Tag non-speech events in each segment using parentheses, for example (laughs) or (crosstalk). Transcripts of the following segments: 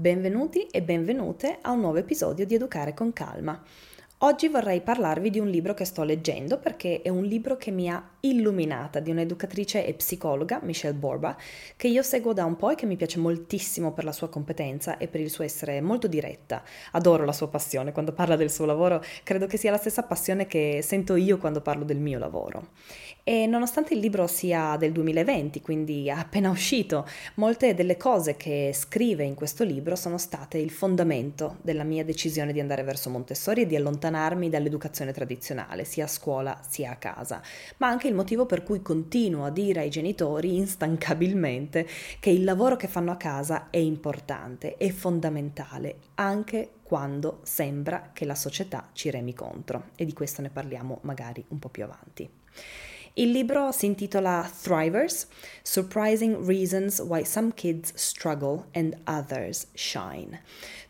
Benvenuti e benvenute a un nuovo episodio di Educare con Calma. Oggi vorrei parlarvi di un libro che sto leggendo perché è un libro che mi ha illuminata di un'educatrice e psicologa, Michelle Borba, che io seguo da un po' e che mi piace moltissimo per la sua competenza e per il suo essere molto diretta. Adoro la sua passione, quando parla del suo lavoro credo che sia la stessa passione che sento io quando parlo del mio lavoro. E nonostante il libro sia del 2020, quindi appena uscito, molte delle cose che scrive in questo libro sono state il fondamento della mia decisione di andare verso Montessori e di allontanarmi dall'educazione tradizionale, sia a scuola sia a casa, ma anche il motivo per cui continuo a dire ai genitori instancabilmente che il lavoro che fanno a casa è importante, è fondamentale, anche quando sembra che la società ci remi contro e di questo ne parliamo magari un po' più avanti. Il libro si intitola Thrivers, Surprising Reasons Why Some Kids Struggle and Others Shine.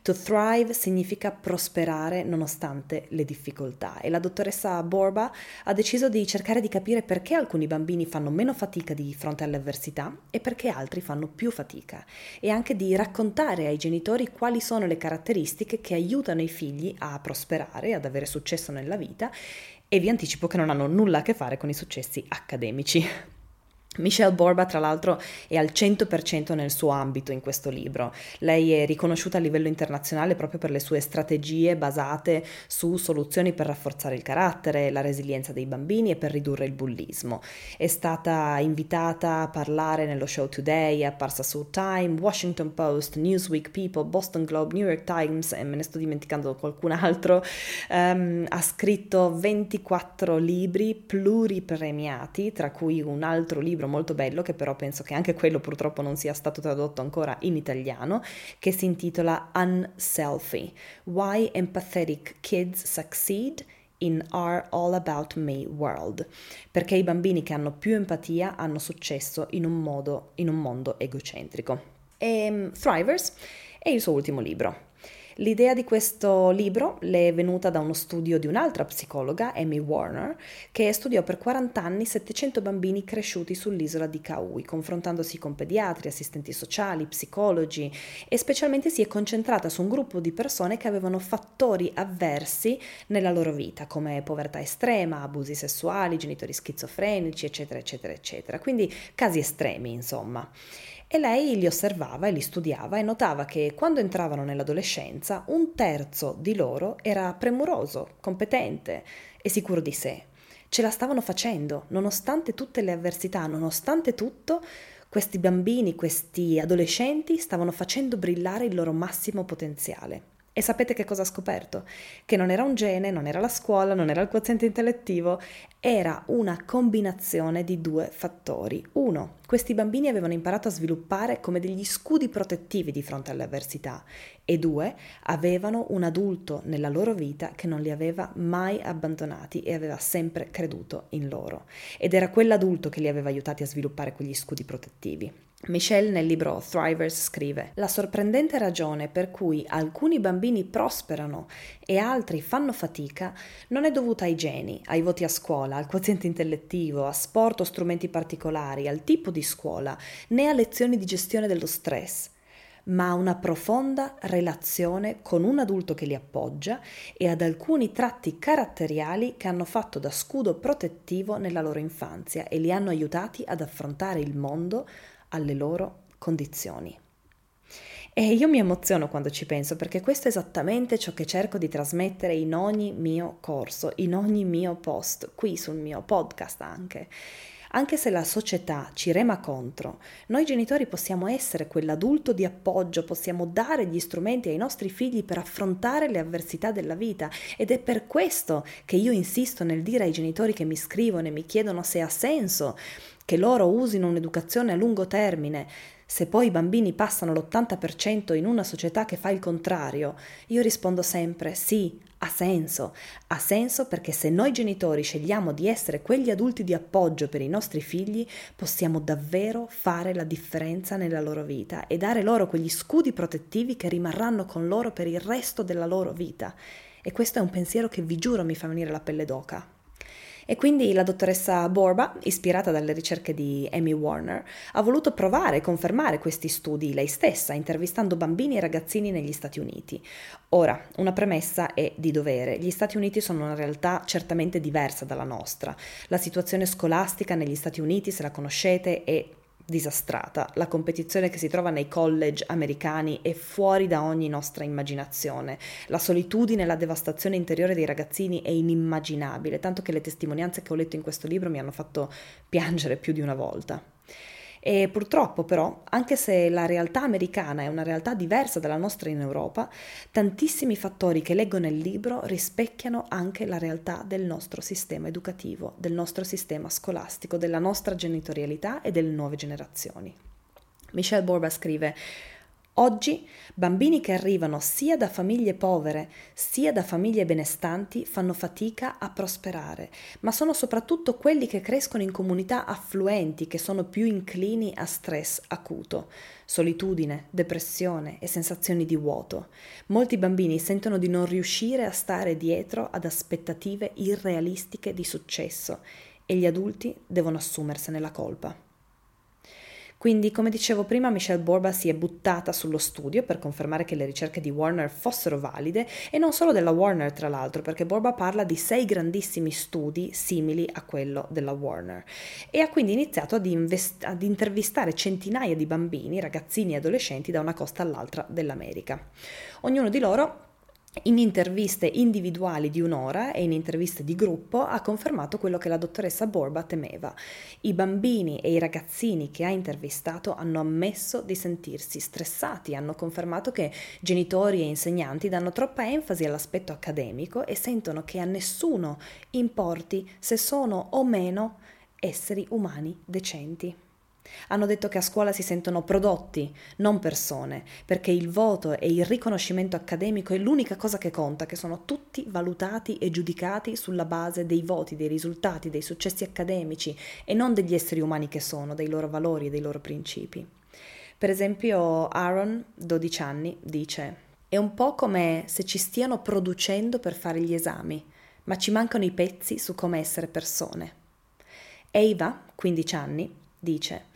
To thrive significa prosperare nonostante le difficoltà e la dottoressa Borba ha deciso di cercare di capire perché alcuni bambini fanno meno fatica di fronte alle avversità e perché altri fanno più fatica e anche di raccontare ai genitori quali sono le caratteristiche che aiutano i figli a prosperare, ad avere successo nella vita e vi anticipo che non hanno nulla a che fare con i successi accademici. Michelle Borba, tra l'altro, è al 100% nel suo ambito in questo libro. Lei è riconosciuta a livello internazionale proprio per le sue strategie basate su soluzioni per rafforzare il carattere, la resilienza dei bambini e per ridurre il bullismo. È stata invitata a parlare nello show Today, è apparsa su Time, Washington Post, Newsweek, People, Boston Globe, New York Times e me ne sto dimenticando qualcun altro. Um, ha scritto 24 libri pluripremiati, tra cui un altro libro libro molto bello che però penso che anche quello purtroppo non sia stato tradotto ancora in italiano, che si intitola Unselfie, Why Empathetic Kids Succeed in Our All About Me World, perché i bambini che hanno più empatia hanno successo in un, modo, in un mondo egocentrico. E um, Thrivers è il suo ultimo libro. L'idea di questo libro le è venuta da uno studio di un'altra psicologa, Amy Warner, che studiò per 40 anni 700 bambini cresciuti sull'isola di Kauai, confrontandosi con pediatri, assistenti sociali, psicologi e specialmente si è concentrata su un gruppo di persone che avevano fattori avversi nella loro vita, come povertà estrema, abusi sessuali, genitori schizofrenici, eccetera, eccetera, eccetera. Quindi casi estremi, insomma. E lei li osservava e li studiava e notava che quando entravano nell'adolescenza un terzo di loro era premuroso, competente e sicuro di sé. Ce la stavano facendo, nonostante tutte le avversità, nonostante tutto, questi bambini, questi adolescenti stavano facendo brillare il loro massimo potenziale. E sapete che cosa ha scoperto? Che non era un gene, non era la scuola, non era il quoziente intellettivo, era una combinazione di due fattori. Uno, questi bambini avevano imparato a sviluppare come degli scudi protettivi di fronte alle avversità e due, avevano un adulto nella loro vita che non li aveva mai abbandonati e aveva sempre creduto in loro. Ed era quell'adulto che li aveva aiutati a sviluppare quegli scudi protettivi. Michelle nel libro Thrivers scrive La sorprendente ragione per cui alcuni bambini prosperano e altri fanno fatica non è dovuta ai geni, ai voti a scuola, al quoziente intellettivo, a sport o strumenti particolari, al tipo di scuola, né a lezioni di gestione dello stress ma a una profonda relazione con un adulto che li appoggia e ad alcuni tratti caratteriali che hanno fatto da scudo protettivo nella loro infanzia e li hanno aiutati ad affrontare il mondo alle loro condizioni. E io mi emoziono quando ci penso perché questo è esattamente ciò che cerco di trasmettere in ogni mio corso, in ogni mio post, qui sul mio podcast anche. Anche se la società ci rema contro, noi genitori possiamo essere quell'adulto di appoggio, possiamo dare gli strumenti ai nostri figli per affrontare le avversità della vita. Ed è per questo che io insisto nel dire ai genitori che mi scrivono e mi chiedono se ha senso che loro usino un'educazione a lungo termine, se poi i bambini passano l'80% in una società che fa il contrario, io rispondo sempre sì, ha senso. Ha senso perché se noi genitori scegliamo di essere quegli adulti di appoggio per i nostri figli, possiamo davvero fare la differenza nella loro vita e dare loro quegli scudi protettivi che rimarranno con loro per il resto della loro vita. E questo è un pensiero che vi giuro mi fa venire la pelle d'oca. E quindi la dottoressa Borba, ispirata dalle ricerche di Amy Warner, ha voluto provare e confermare questi studi lei stessa, intervistando bambini e ragazzini negli Stati Uniti. Ora, una premessa è di dovere. Gli Stati Uniti sono una realtà certamente diversa dalla nostra. La situazione scolastica negli Stati Uniti, se la conoscete, è disastrata. La competizione che si trova nei college americani è fuori da ogni nostra immaginazione. La solitudine e la devastazione interiore dei ragazzini è inimmaginabile, tanto che le testimonianze che ho letto in questo libro mi hanno fatto piangere più di una volta. E purtroppo però, anche se la realtà americana è una realtà diversa dalla nostra in Europa, tantissimi fattori che leggo nel libro rispecchiano anche la realtà del nostro sistema educativo, del nostro sistema scolastico, della nostra genitorialità e delle nuove generazioni. Michelle Borba scrive Oggi bambini che arrivano sia da famiglie povere sia da famiglie benestanti fanno fatica a prosperare, ma sono soprattutto quelli che crescono in comunità affluenti che sono più inclini a stress acuto, solitudine, depressione e sensazioni di vuoto. Molti bambini sentono di non riuscire a stare dietro ad aspettative irrealistiche di successo e gli adulti devono assumersene la colpa. Quindi, come dicevo prima, Michelle Borba si è buttata sullo studio per confermare che le ricerche di Warner fossero valide e non solo della Warner, tra l'altro, perché Borba parla di sei grandissimi studi simili a quello della Warner e ha quindi iniziato ad, invest- ad intervistare centinaia di bambini, ragazzini e adolescenti da una costa all'altra dell'America. Ognuno di loro in interviste individuali di un'ora e in interviste di gruppo ha confermato quello che la dottoressa Borba temeva. I bambini e i ragazzini che ha intervistato hanno ammesso di sentirsi stressati, hanno confermato che genitori e insegnanti danno troppa enfasi all'aspetto accademico e sentono che a nessuno importi se sono o meno esseri umani decenti. Hanno detto che a scuola si sentono prodotti, non persone, perché il voto e il riconoscimento accademico è l'unica cosa che conta, che sono tutti valutati e giudicati sulla base dei voti, dei risultati, dei successi accademici e non degli esseri umani che sono, dei loro valori e dei loro principi. Per esempio Aaron, 12 anni, dice è un po' come se ci stiano producendo per fare gli esami, ma ci mancano i pezzi su come essere persone. Eva, 15 anni, dice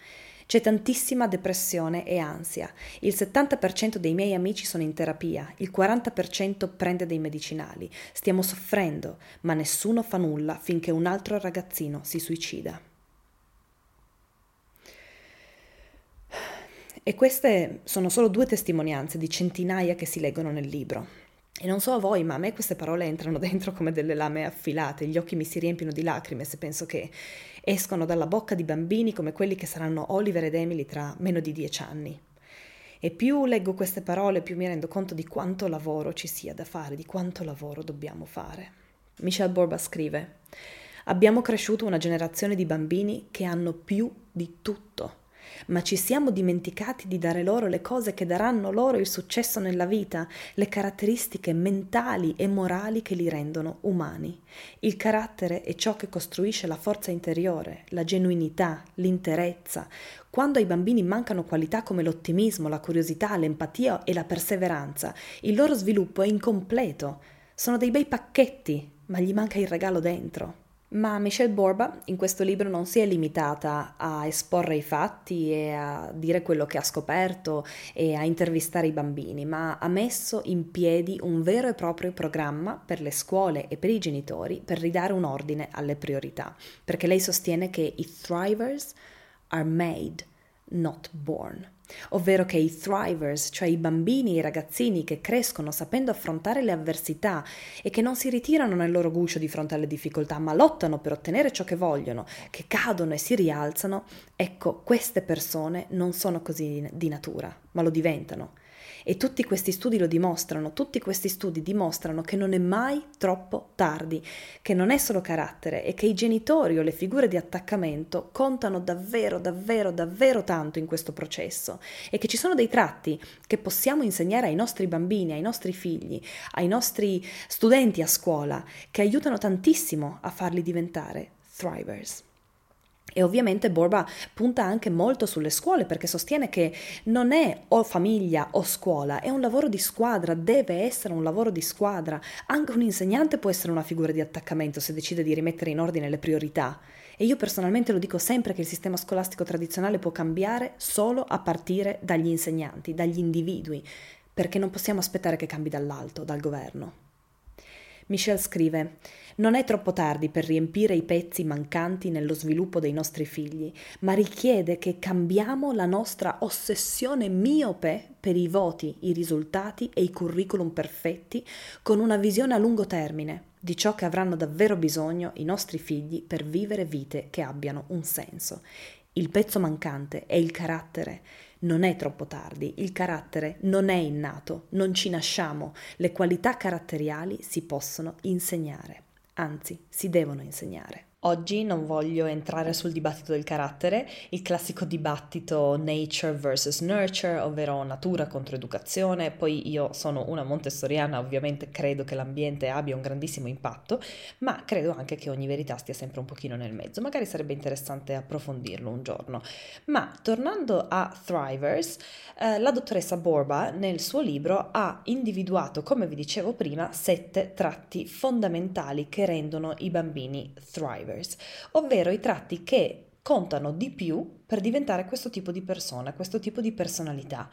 c'è tantissima depressione e ansia. Il 70% dei miei amici sono in terapia, il 40% prende dei medicinali. Stiamo soffrendo, ma nessuno fa nulla finché un altro ragazzino si suicida. E queste sono solo due testimonianze di centinaia che si leggono nel libro. E non so a voi, ma a me queste parole entrano (laughs) dentro come delle lame affilate, gli occhi mi si riempiono di lacrime se penso che escono dalla bocca di bambini come quelli che saranno Oliver ed Emily tra meno di dieci anni. E più leggo queste parole, più mi rendo conto di quanto lavoro ci sia da fare, di quanto lavoro dobbiamo fare. Michelle Borba scrive: Abbiamo cresciuto una generazione di bambini che hanno più di tutto ma ci siamo dimenticati di dare loro le cose che daranno loro il successo nella vita, le caratteristiche mentali e morali che li rendono umani. Il carattere è ciò che costruisce la forza interiore, la genuinità, l'interezza. Quando ai bambini mancano qualità come l'ottimismo, la curiosità, l'empatia e la perseveranza, il loro sviluppo è incompleto. Sono dei bei pacchetti, ma gli manca il regalo dentro. Ma Michelle Borba in questo libro non si è limitata a esporre i fatti e a dire quello che ha scoperto e a intervistare i bambini, ma ha messo in piedi un vero e proprio programma per le scuole e per i genitori per ridare un ordine alle priorità, perché lei sostiene che i thrivers are made, not born ovvero che i thrivers, cioè i bambini e i ragazzini che crescono sapendo affrontare le avversità e che non si ritirano nel loro guscio di fronte alle difficoltà, ma lottano per ottenere ciò che vogliono, che cadono e si rialzano, ecco, queste persone non sono così di natura, ma lo diventano e tutti questi studi lo dimostrano, tutti questi studi dimostrano che non è mai troppo tardi, che non è solo carattere e che i genitori o le figure di attaccamento contano davvero, davvero, davvero tanto in questo processo e che ci sono dei tratti che possiamo insegnare ai nostri bambini, ai nostri figli, ai nostri studenti a scuola, che aiutano tantissimo a farli diventare thrivers. E ovviamente Borba punta anche molto sulle scuole perché sostiene che non è o famiglia o scuola, è un lavoro di squadra, deve essere un lavoro di squadra. Anche un insegnante può essere una figura di attaccamento se decide di rimettere in ordine le priorità. E io personalmente lo dico sempre che il sistema scolastico tradizionale può cambiare solo a partire dagli insegnanti, dagli individui, perché non possiamo aspettare che cambi dall'alto, dal governo. Michelle scrive non è troppo tardi per riempire i pezzi mancanti nello sviluppo dei nostri figli, ma richiede che cambiamo la nostra ossessione miope per i voti, i risultati e i curriculum perfetti con una visione a lungo termine di ciò che avranno davvero bisogno i nostri figli per vivere vite che abbiano un senso. Il pezzo mancante è il carattere non è troppo tardi, il carattere non è innato, non ci nasciamo, le qualità caratteriali si possono insegnare, anzi si devono insegnare. Oggi non voglio entrare sul dibattito del carattere, il classico dibattito nature versus nurture, ovvero natura contro educazione. Poi io sono una montessoriana, ovviamente credo che l'ambiente abbia un grandissimo impatto, ma credo anche che ogni verità stia sempre un pochino nel mezzo. Magari sarebbe interessante approfondirlo un giorno. Ma tornando a Thrivers, eh, la dottoressa Borba nel suo libro ha individuato, come vi dicevo prima, sette tratti fondamentali che rendono i bambini thrivers drivers, ovvero i tratti che contano di più per diventare questo tipo di persona, questo tipo di personalità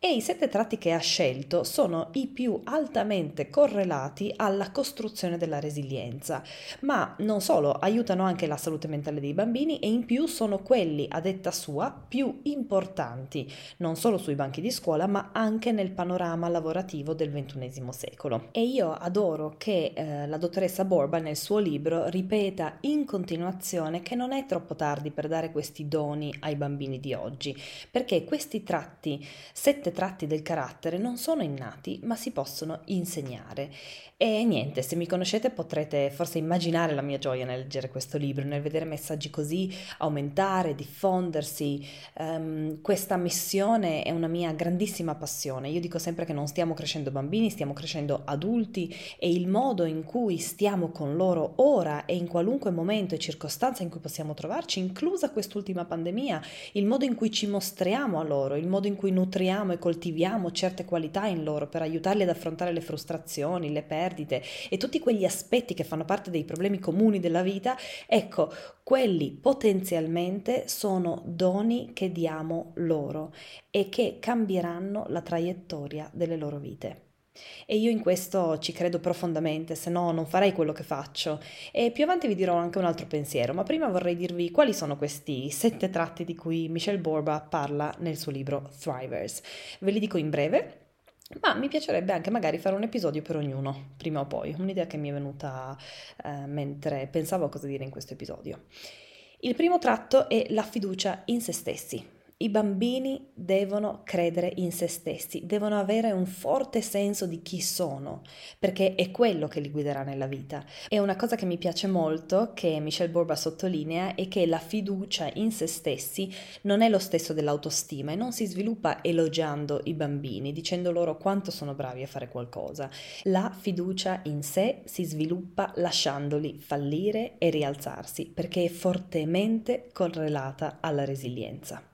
e i sette tratti che ha scelto sono i più altamente correlati alla costruzione della resilienza, ma non solo, aiutano anche la salute mentale dei bambini e in più sono quelli, a detta sua, più importanti, non solo sui banchi di scuola, ma anche nel panorama lavorativo del XXI secolo. E io adoro che eh, la dottoressa Borba nel suo libro ripeta in continuazione che non è troppo tardi per dare questi doni ai bambini di oggi, perché questi tratti, sette tratti del carattere non sono innati, ma si possono insegnare. E niente, se mi conoscete potrete forse immaginare la mia gioia nel leggere questo libro, nel vedere messaggi così aumentare, diffondersi. Um, questa missione è una mia grandissima passione. Io dico sempre che non stiamo crescendo bambini, stiamo crescendo adulti e il modo in cui stiamo con loro ora e in qualunque momento e circostanza in cui possiamo trovarci, inclusa quest'ultima pandemia, il modo in cui ci mostriamo a loro, il modo in cui nutriamo e coltiviamo certe qualità in loro per aiutarli ad affrontare le frustrazioni, le perdite e tutti quegli aspetti che fanno parte dei problemi comuni della vita, ecco, quelli potenzialmente sono doni che diamo loro e che cambieranno la traiettoria delle loro vite. E io in questo ci credo profondamente, se no non farei quello che faccio. E più avanti vi dirò anche un altro pensiero, ma prima vorrei dirvi quali sono questi sette tratti di cui Michelle Borba parla nel suo libro Thrivers. Ve li dico in breve. Ma mi piacerebbe anche magari fare un episodio per ognuno, prima o poi, un'idea che mi è venuta eh, mentre pensavo a cosa dire in questo episodio. Il primo tratto è la fiducia in se stessi. I bambini devono credere in se stessi, devono avere un forte senso di chi sono, perché è quello che li guiderà nella vita. E una cosa che mi piace molto, che Michelle Borba sottolinea, è che la fiducia in se stessi non è lo stesso dell'autostima e non si sviluppa elogiando i bambini, dicendo loro quanto sono bravi a fare qualcosa. La fiducia in sé si sviluppa lasciandoli fallire e rialzarsi, perché è fortemente correlata alla resilienza.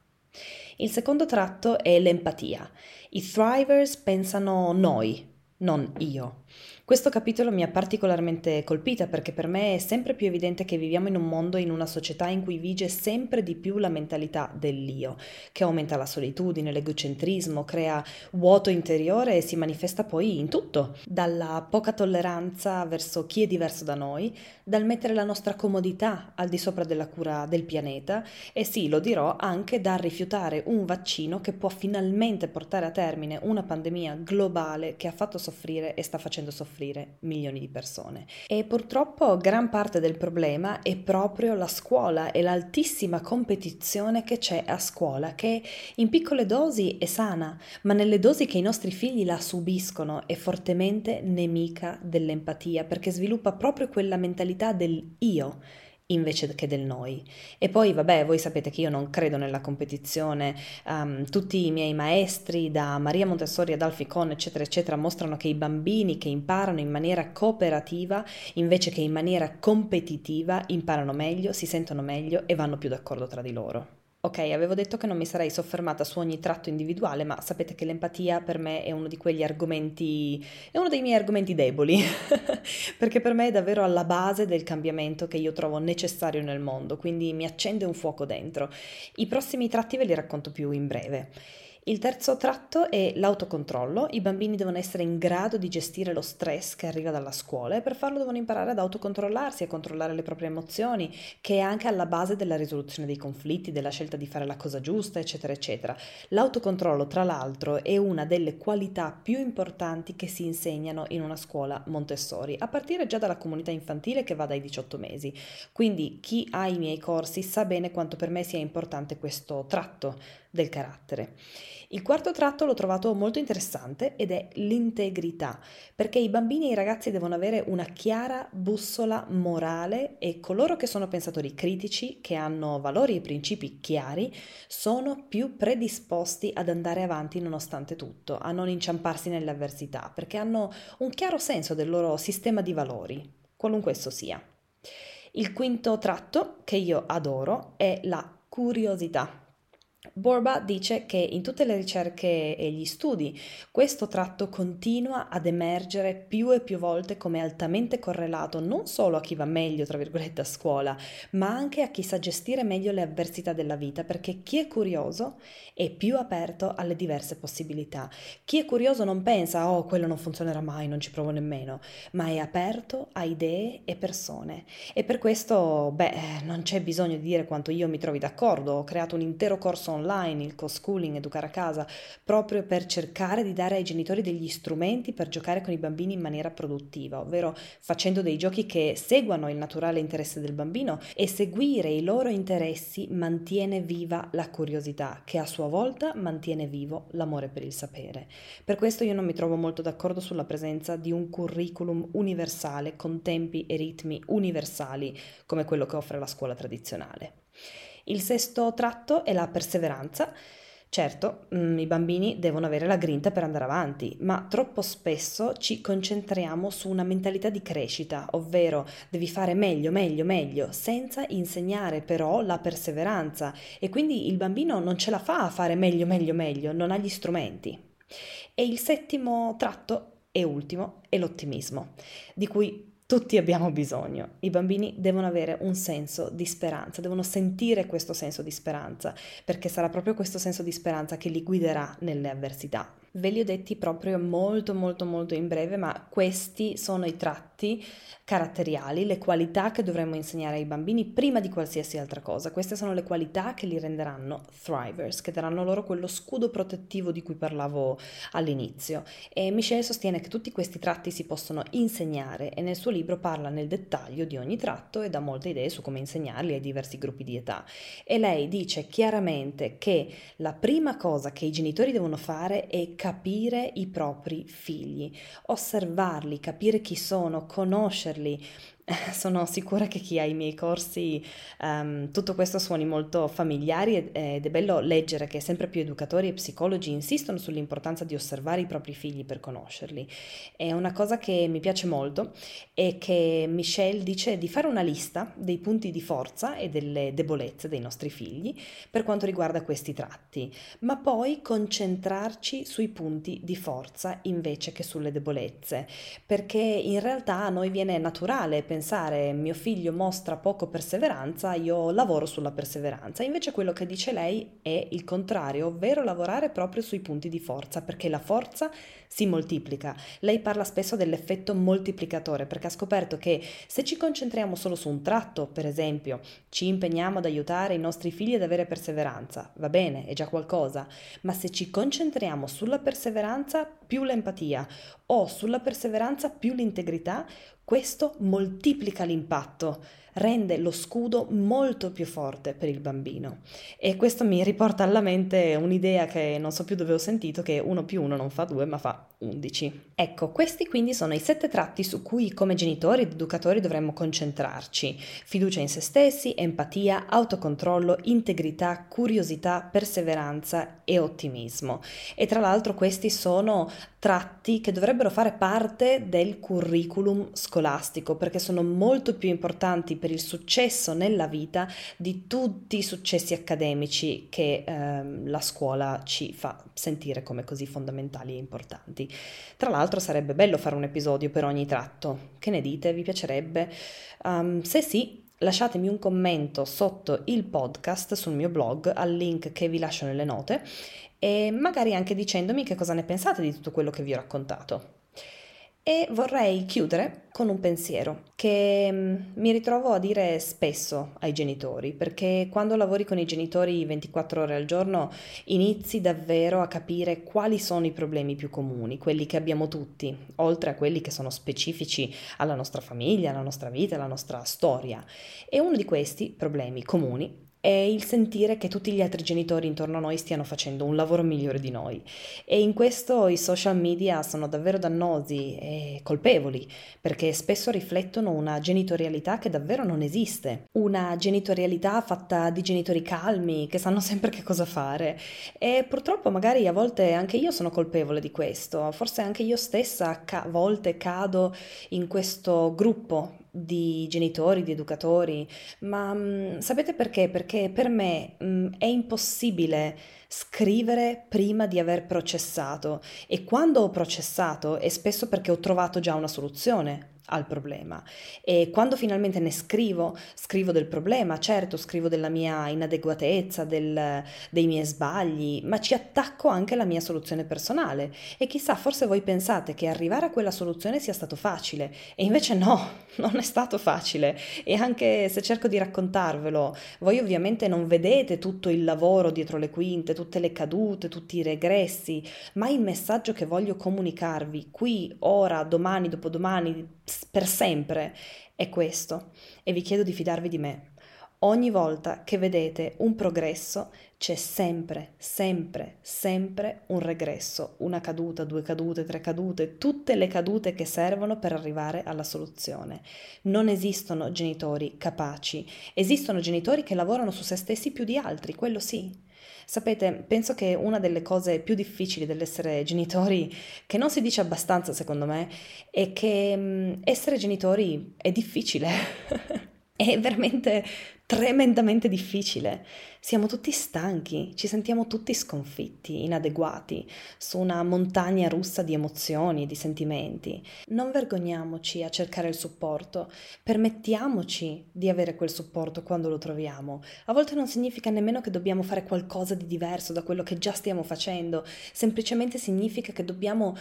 Il secondo tratto è l'empatia. I thrivers pensano noi, non io. Questo capitolo mi ha particolarmente colpita perché per me è sempre più evidente che viviamo in un mondo, in una società in cui vige sempre di più la mentalità dell'io, che aumenta la solitudine, l'egocentrismo, crea vuoto interiore e si manifesta poi in tutto, dalla poca tolleranza verso chi è diverso da noi, dal mettere la nostra comodità al di sopra della cura del pianeta e sì, lo dirò, anche dal rifiutare un vaccino che può finalmente portare a termine una pandemia globale che ha fatto soffrire e sta facendo soffrire soffrire milioni di persone. E purtroppo gran parte del problema è proprio la scuola e l'altissima competizione che c'è a scuola, che in piccole dosi è sana, ma nelle dosi che i nostri figli la subiscono è fortemente nemica dell'empatia, perché sviluppa proprio quella mentalità del io invece che del noi. E poi, vabbè, voi sapete che io non credo nella competizione, um, tutti i miei maestri, da Maria Montessori ad Alficon, eccetera, eccetera, mostrano che i bambini che imparano in maniera cooperativa, invece che in maniera competitiva, imparano meglio, si sentono meglio e vanno più d'accordo tra di loro. Ok, avevo detto che non mi sarei soffermata su ogni tratto individuale, ma sapete che l'empatia per me è uno di quegli argomenti, è uno dei miei argomenti deboli, (laughs) perché per me è davvero alla base del cambiamento che io trovo necessario nel mondo, quindi mi accende un fuoco dentro. I prossimi tratti ve li racconto più in breve. Il terzo tratto è l'autocontrollo. I bambini devono essere in grado di gestire lo stress che arriva dalla scuola e per farlo devono imparare ad autocontrollarsi, a controllare le proprie emozioni, che è anche alla base della risoluzione dei conflitti, della scelta di fare la cosa giusta, eccetera, eccetera. L'autocontrollo, tra l'altro, è una delle qualità più importanti che si insegnano in una scuola Montessori, a partire già dalla comunità infantile che va dai 18 mesi. Quindi chi ha i miei corsi sa bene quanto per me sia importante questo tratto del carattere. Il quarto tratto l'ho trovato molto interessante ed è l'integrità, perché i bambini e i ragazzi devono avere una chiara bussola morale e coloro che sono pensatori critici, che hanno valori e principi chiari, sono più predisposti ad andare avanti nonostante tutto, a non inciamparsi nelle avversità, perché hanno un chiaro senso del loro sistema di valori, qualunque esso sia. Il quinto tratto che io adoro è la curiosità. Borba dice che in tutte le ricerche e gli studi questo tratto continua ad emergere più e più volte come altamente correlato non solo a chi va meglio, tra virgolette, a scuola, ma anche a chi sa gestire meglio le avversità della vita, perché chi è curioso è più aperto alle diverse possibilità. Chi è curioso non pensa, oh, quello non funzionerà mai, non ci provo nemmeno, ma è aperto a idee e persone. E per questo, beh, non c'è bisogno di dire quanto io mi trovi d'accordo, ho creato un intero corso online, il co-schooling, educare a casa, proprio per cercare di dare ai genitori degli strumenti per giocare con i bambini in maniera produttiva, ovvero facendo dei giochi che seguano il naturale interesse del bambino e seguire i loro interessi mantiene viva la curiosità, che a sua volta mantiene vivo l'amore per il sapere. Per questo io non mi trovo molto d'accordo sulla presenza di un curriculum universale con tempi e ritmi universali come quello che offre la scuola tradizionale. Il sesto tratto è la perseveranza. Certo, mm, i bambini devono avere la grinta per andare avanti, ma troppo spesso ci concentriamo su una mentalità di crescita, ovvero devi fare meglio, meglio, meglio, senza insegnare però la perseveranza e quindi il bambino non ce la fa a fare meglio, meglio, meglio, non ha gli strumenti. E il settimo tratto e ultimo è l'ottimismo, di cui tutti abbiamo bisogno. I bambini devono avere un senso di speranza, devono sentire questo senso di speranza, perché sarà proprio questo senso di speranza che li guiderà nelle avversità. Ve li ho detti proprio molto molto molto in breve, ma questi sono i tratti caratteriali, le qualità che dovremmo insegnare ai bambini prima di qualsiasi altra cosa. Queste sono le qualità che li renderanno thrivers, che daranno loro quello scudo protettivo di cui parlavo all'inizio. E Michelle sostiene che tutti questi tratti si possono insegnare e nel suo libro parla nel dettaglio di ogni tratto e dà molte idee su come insegnarli ai diversi gruppi di età. E lei dice chiaramente che la prima cosa che i genitori devono fare è capire i propri figli, osservarli, capire chi sono, conoscerli. (laughs) Sono sicura che chi ha i miei corsi um, tutto questo suoni molto familiari ed, è bello leggere che sempre più educatori e psicologi insistono sull'importanza di osservare i propri figli per conoscerli. È una cosa che mi piace molto e che Michelle dice di fare una lista dei punti di forza e delle debolezze dei nostri figli per quanto riguarda questi tratti, ma poi concentrarci sui punti di forza invece che sulle debolezze, perché in realtà a noi viene è naturale pensare mio figlio mostra poco perseveranza, io lavoro sulla perseveranza. Invece quello che dice lei è il contrario, ovvero lavorare proprio sui punti di forza, perché la forza si moltiplica. Lei parla spesso dell'effetto moltiplicatore, perché ha scoperto che se ci concentriamo solo su un tratto, per esempio, ci impegniamo ad aiutare i nostri figli ad avere perseveranza, va bene, è già qualcosa, ma se ci concentriamo sulla perseveranza più l'empatia o sulla perseveranza più l'integrità, Questo moltiplica l'impatto rende lo scudo molto più forte per il bambino. E questo mi riporta alla mente un'idea che non so più dove ho sentito, che 1 più 1 non fa 2 ma fa 11. Ecco, questi quindi sono i sette tratti su cui come genitori ed educatori dovremmo concentrarci. Fiducia in se stessi, empatia, autocontrollo, integrità, curiosità, perseveranza e ottimismo. E tra l'altro questi sono tratti che dovrebbero fare parte del curriculum scolastico perché sono molto più importanti per il successo nella vita di tutti i successi accademici che ehm, la scuola ci fa sentire come così fondamentali e importanti. Tra l'altro sarebbe bello fare un episodio per ogni tratto. Che ne dite? Vi piacerebbe? Um, se sì, lasciatemi un commento sotto il podcast sul mio blog al link che vi lascio nelle note e magari anche dicendomi che cosa ne pensate di tutto quello che vi ho raccontato. E vorrei chiudere con un pensiero che mm, mi ritrovo a dire spesso ai genitori, perché quando lavori con i genitori 24 ore al giorno inizi davvero a capire quali sono i problemi più comuni, quelli che abbiamo tutti, oltre a quelli che sono specifici alla nostra famiglia, alla nostra vita, alla nostra storia. E uno di questi problemi comuni è il sentire che tutti gli altri genitori intorno a noi stiano facendo un lavoro migliore di noi. E in questo i social media sono davvero dannosi e colpevoli, perché spesso riflettono una genitorialità che davvero non esiste, una genitorialità fatta di genitori calmi, che sanno (laughs) sempre che cosa fare. E purtroppo magari a volte anche io sono colpevole di questo, forse anche io stessa a volte cado in questo gruppo di genitori, di educatori, ma mh, mm, sapete perché? Perché per me mh, mm, è impossibile scrivere prima di aver processato e quando ho processato è spesso perché ho trovato già una soluzione al problema. E quando finalmente ne scrivo, scrivo del problema, certo, scrivo della mia inadeguatezza, del, dei miei sbagli, ma ci attacco anche alla mia soluzione personale. E chissà, forse voi pensate che arrivare a quella soluzione sia stato facile, e invece no, (laughs) non è stato facile. E anche se cerco di raccontarvelo, voi ovviamente non vedete tutto il lavoro dietro le quinte, tutte le cadute, tutti i regressi, ma il messaggio che voglio comunicarvi qui, ora, domani, dopodomani, per sempre è questo e vi chiedo di fidarvi di me. Ogni volta che vedete un progresso c'è sempre, sempre, sempre un regresso, una caduta, due cadute, tre cadute, tutte le cadute che servono per arrivare alla soluzione. Non esistono genitori capaci, esistono genitori che lavorano su se stessi più di altri, quello sì. Sapete, penso che una delle cose più difficili dell'essere genitori, che non si dice abbastanza secondo me, è che mm, essere genitori è difficile. (laughs) è veramente tremendamente difficile. Siamo tutti stanchi, ci sentiamo tutti sconfitti, inadeguati, su una montagna russa di emozioni e di sentimenti. Non vergogniamoci a cercare il supporto, permettiamoci di avere quel supporto quando lo troviamo. A volte non significa nemmeno che dobbiamo fare qualcosa di diverso da quello che già stiamo facendo, semplicemente significa che dobbiamo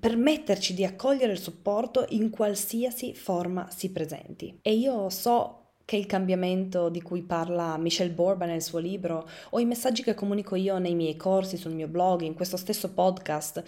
permetterci di accogliere il supporto in qualsiasi forma si presenti. E io so che il cambiamento di cui parla Michelle Borba nel suo libro o i messaggi che comunico io nei miei corsi, sul mio blog, in questo stesso podcast,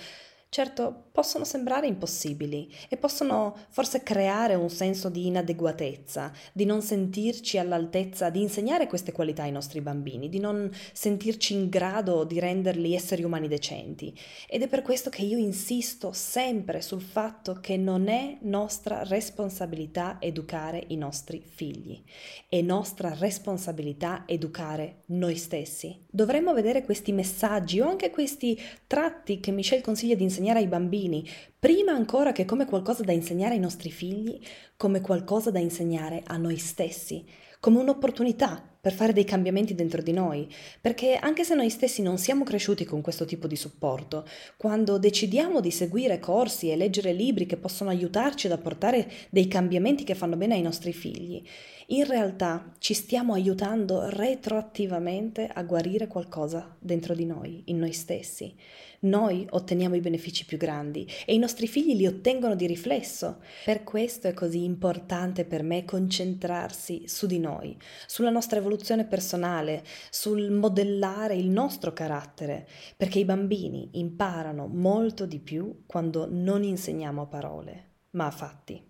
Certo, possono sembrare impossibili e possono forse creare un senso di inadeguatezza, di non sentirci all'altezza di insegnare queste qualità ai nostri bambini, di non sentirci in grado di renderli esseri umani decenti. Ed è per questo che io insisto sempre sul fatto che non è nostra responsabilità educare i nostri figli, è nostra responsabilità educare noi stessi. Dovremmo vedere questi messaggi o anche questi tratti che Michelle consiglia di insegnare insegnare ai bambini, prima ancora che come qualcosa da insegnare ai nostri figli, come qualcosa da insegnare a noi stessi, come un'opportunità per fare dei cambiamenti dentro di noi, perché anche se noi stessi non siamo cresciuti con questo tipo di supporto, quando decidiamo di seguire corsi e leggere libri che possono aiutarci ad apportare dei cambiamenti che fanno bene ai nostri figli, in realtà ci stiamo aiutando retroattivamente a guarire qualcosa dentro di noi, in noi stessi. Noi otteniamo i benefici più grandi e i nostri figli li ottengono di riflesso. Per questo è così importante per me concentrarsi su di noi, sulla nostra evoluzione personale, sul modellare il nostro carattere, perché i bambini imparano molto di più quando non insegniamo a parole ma a fatti.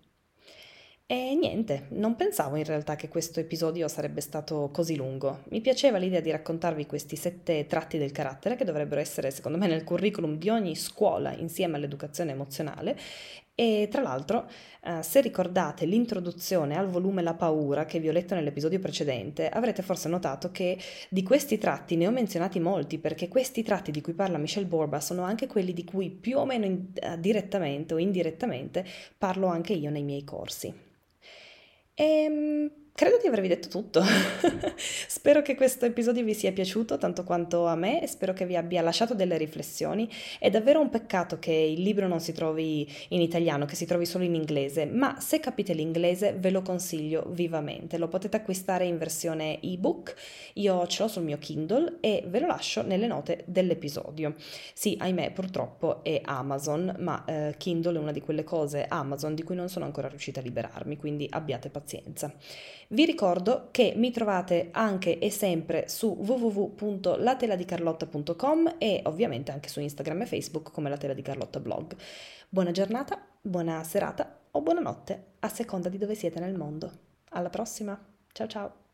E niente, non pensavo in realtà che questo episodio sarebbe stato così lungo. Mi piaceva l'idea di raccontarvi questi sette tratti del carattere che dovrebbero essere, secondo me, nel curriculum di ogni scuola insieme all'educazione emozionale. E tra l'altro, eh, se ricordate l'introduzione al volume La paura che vi ho letto nell'episodio precedente, avrete forse notato che di questi tratti ne ho menzionati molti, perché questi tratti di cui parla Michelle Borba sono anche quelli di cui più o meno in, eh, direttamente o indirettamente parlo anche io nei miei corsi. E ehm, credo di avervi detto tutto. (laughs) spero che questo episodio vi sia piaciuto tanto quanto a me e spero che vi abbia lasciato delle riflessioni. È davvero un peccato che il libro non si trovi in italiano, che si trovi solo in inglese, ma se capite l'inglese ve lo consiglio vivamente. Lo potete acquistare in versione ebook, io ce l'ho sul mio Kindle e ve lo lascio nelle note dell'episodio. Sì, ahimè, purtroppo è Amazon, ma eh, Kindle è una di quelle cose Amazon di cui non sono ancora riuscita a liberarmi, quindi abbiate pazienza. Vi ricordo che mi trovate anche e sempre su www.lateladicarlotta.com e ovviamente anche su Instagram e Facebook come La Tela di Carlotta Blog. Buona giornata, buona serata o buonanotte a seconda di dove siete nel mondo. Alla prossima, ciao ciao!